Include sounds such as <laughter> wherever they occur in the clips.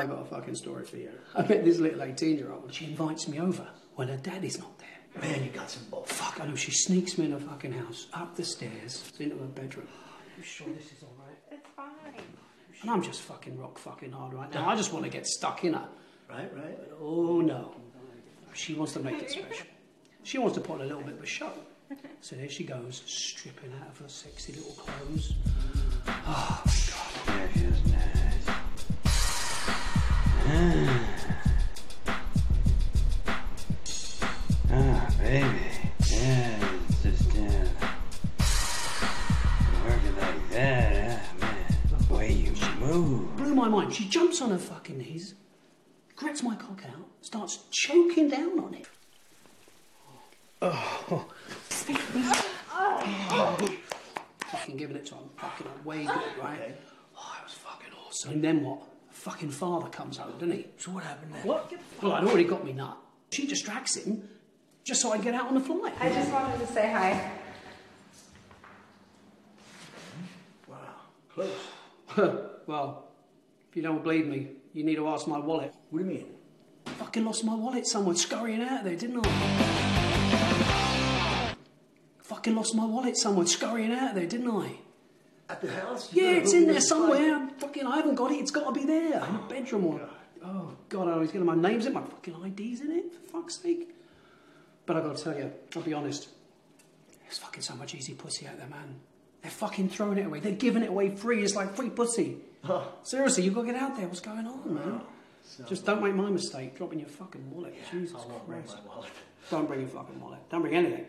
I got a fucking story for you. I met this little 18 year old. She invites me over when her daddy's not there. Man, you got some balls. Fuck, I know. She sneaks me in her fucking house, up the stairs, into her bedroom. Are You sure this is all right? It's fine. And I'm just fucking rock fucking hard right now. I just want to get stuck in her. Right, right. Oh no. She wants to make it special. She wants to put on a little bit of a show. So there she goes, stripping out of her sexy little clothes. Oh, Ah, baby. Yeah, it's just, uh, working like that, huh, man? The way you move. Blew my mind. She jumps on her fucking knees, grabs my cock out, starts choking down on it. Oh. fucking giving it to him. Fucking way good, right? Oh, it was fucking awesome. And then what? Fucking father comes home, doesn't he? So what happened then? What? Well, I'd already got me nut. She distracts him just so I can get out on the fly. I just wanted to say hi. Wow, close. <laughs> well, if you don't believe me, you need to ask my wallet. What do you mean? Fucking lost my wallet somewhere, scurrying out of there, didn't I? Fucking lost my wallet somewhere, scurrying out of there, didn't I? At the house? Yeah, it's in there somewhere. Fucking, I haven't got it. It's got to be there in the bedroom or. Oh God, I was getting my names in, my fucking IDs in it. For fuck's sake. But I've got to tell you, I'll be honest. There's fucking so much easy pussy out there, man. They're fucking throwing it away. They're giving it away free. It's like free pussy. Seriously, you've got to get out there. What's going on, man? Just don't make my mistake. Dropping your fucking wallet. Jesus won't bring Christ. wallet. Don't bring your fucking wallet. Don't bring anything.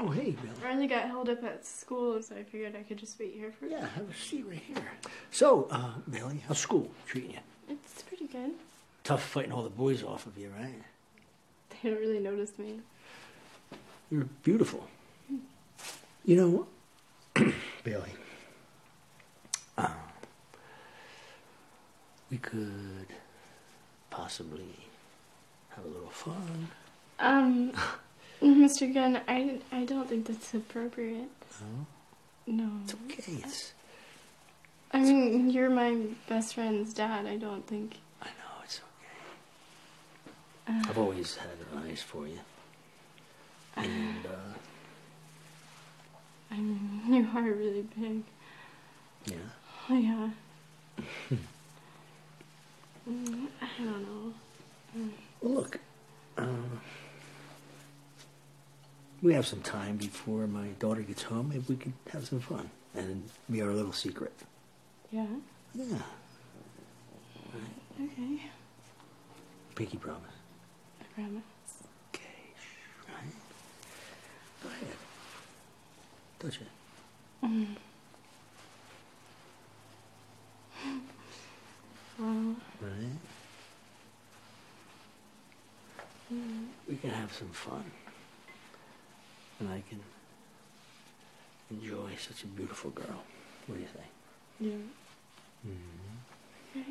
Oh, hey, Bill. Riley got held up at school, so I figured I could just wait here for you. Yeah, have a seat right here. So, uh, Billy, how's school treating you? It's pretty good. Tough fighting all the boys off of you, right? They don't really notice me. You're beautiful. You know, <clears throat> Bailey, uh, we could possibly have a little fun. Um, <laughs> Mr. Gunn, I, I don't think that's appropriate. No? No. It's okay. It's, I mean, you're my best friend's dad. I don't think. I know, it's okay. I've always had eyes for you. And, uh, I mean, <laughs> you are really big. yeah. Oh, yeah. <laughs> Mm, I don't know. Well, look, uh, we have some time before my daughter gets home. Maybe we can have some fun and be our little secret. Yeah? Yeah. Okay. Pinky promise. I promise. Okay. Right? Go ahead. Touch <laughs> it. Well, Right? Mm. We can have some fun. And I can enjoy such a beautiful girl. What do you think? yeah. Hmm. Okay.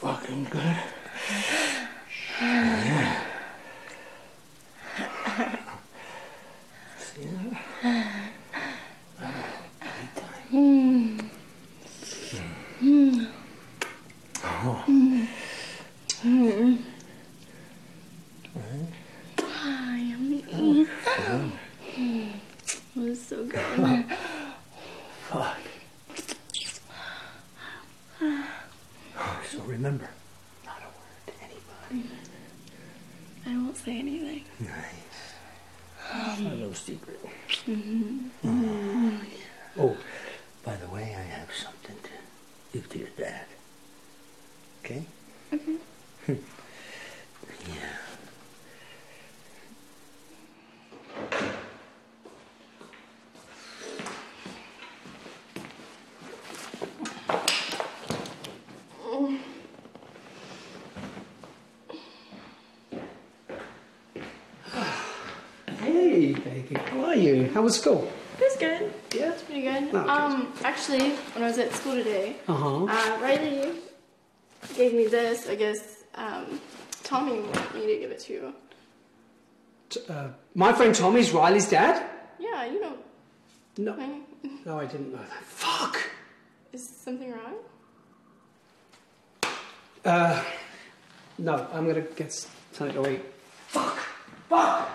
fucking good. See that? I am It was so good. Fuck. So remember, not a word to anybody. I won't say anything. Nice. no secret. Oh, by the way, I have something to give to your dad. Okay? Mm-hmm. yeah. Hey, baby. How are you? How was school? Good. Yeah. It's pretty good. Good. um, actually, when I was at school today, Uh huh. uh, Riley gave me this. I guess um, Tommy wanted me to give it to you. Uh, my friend Tommy's Riley's dad? Yeah, you know. No. No, I didn't know that. Fuck! Is something wrong? Uh, no, I'm gonna get something to eat. Fuck! Fuck!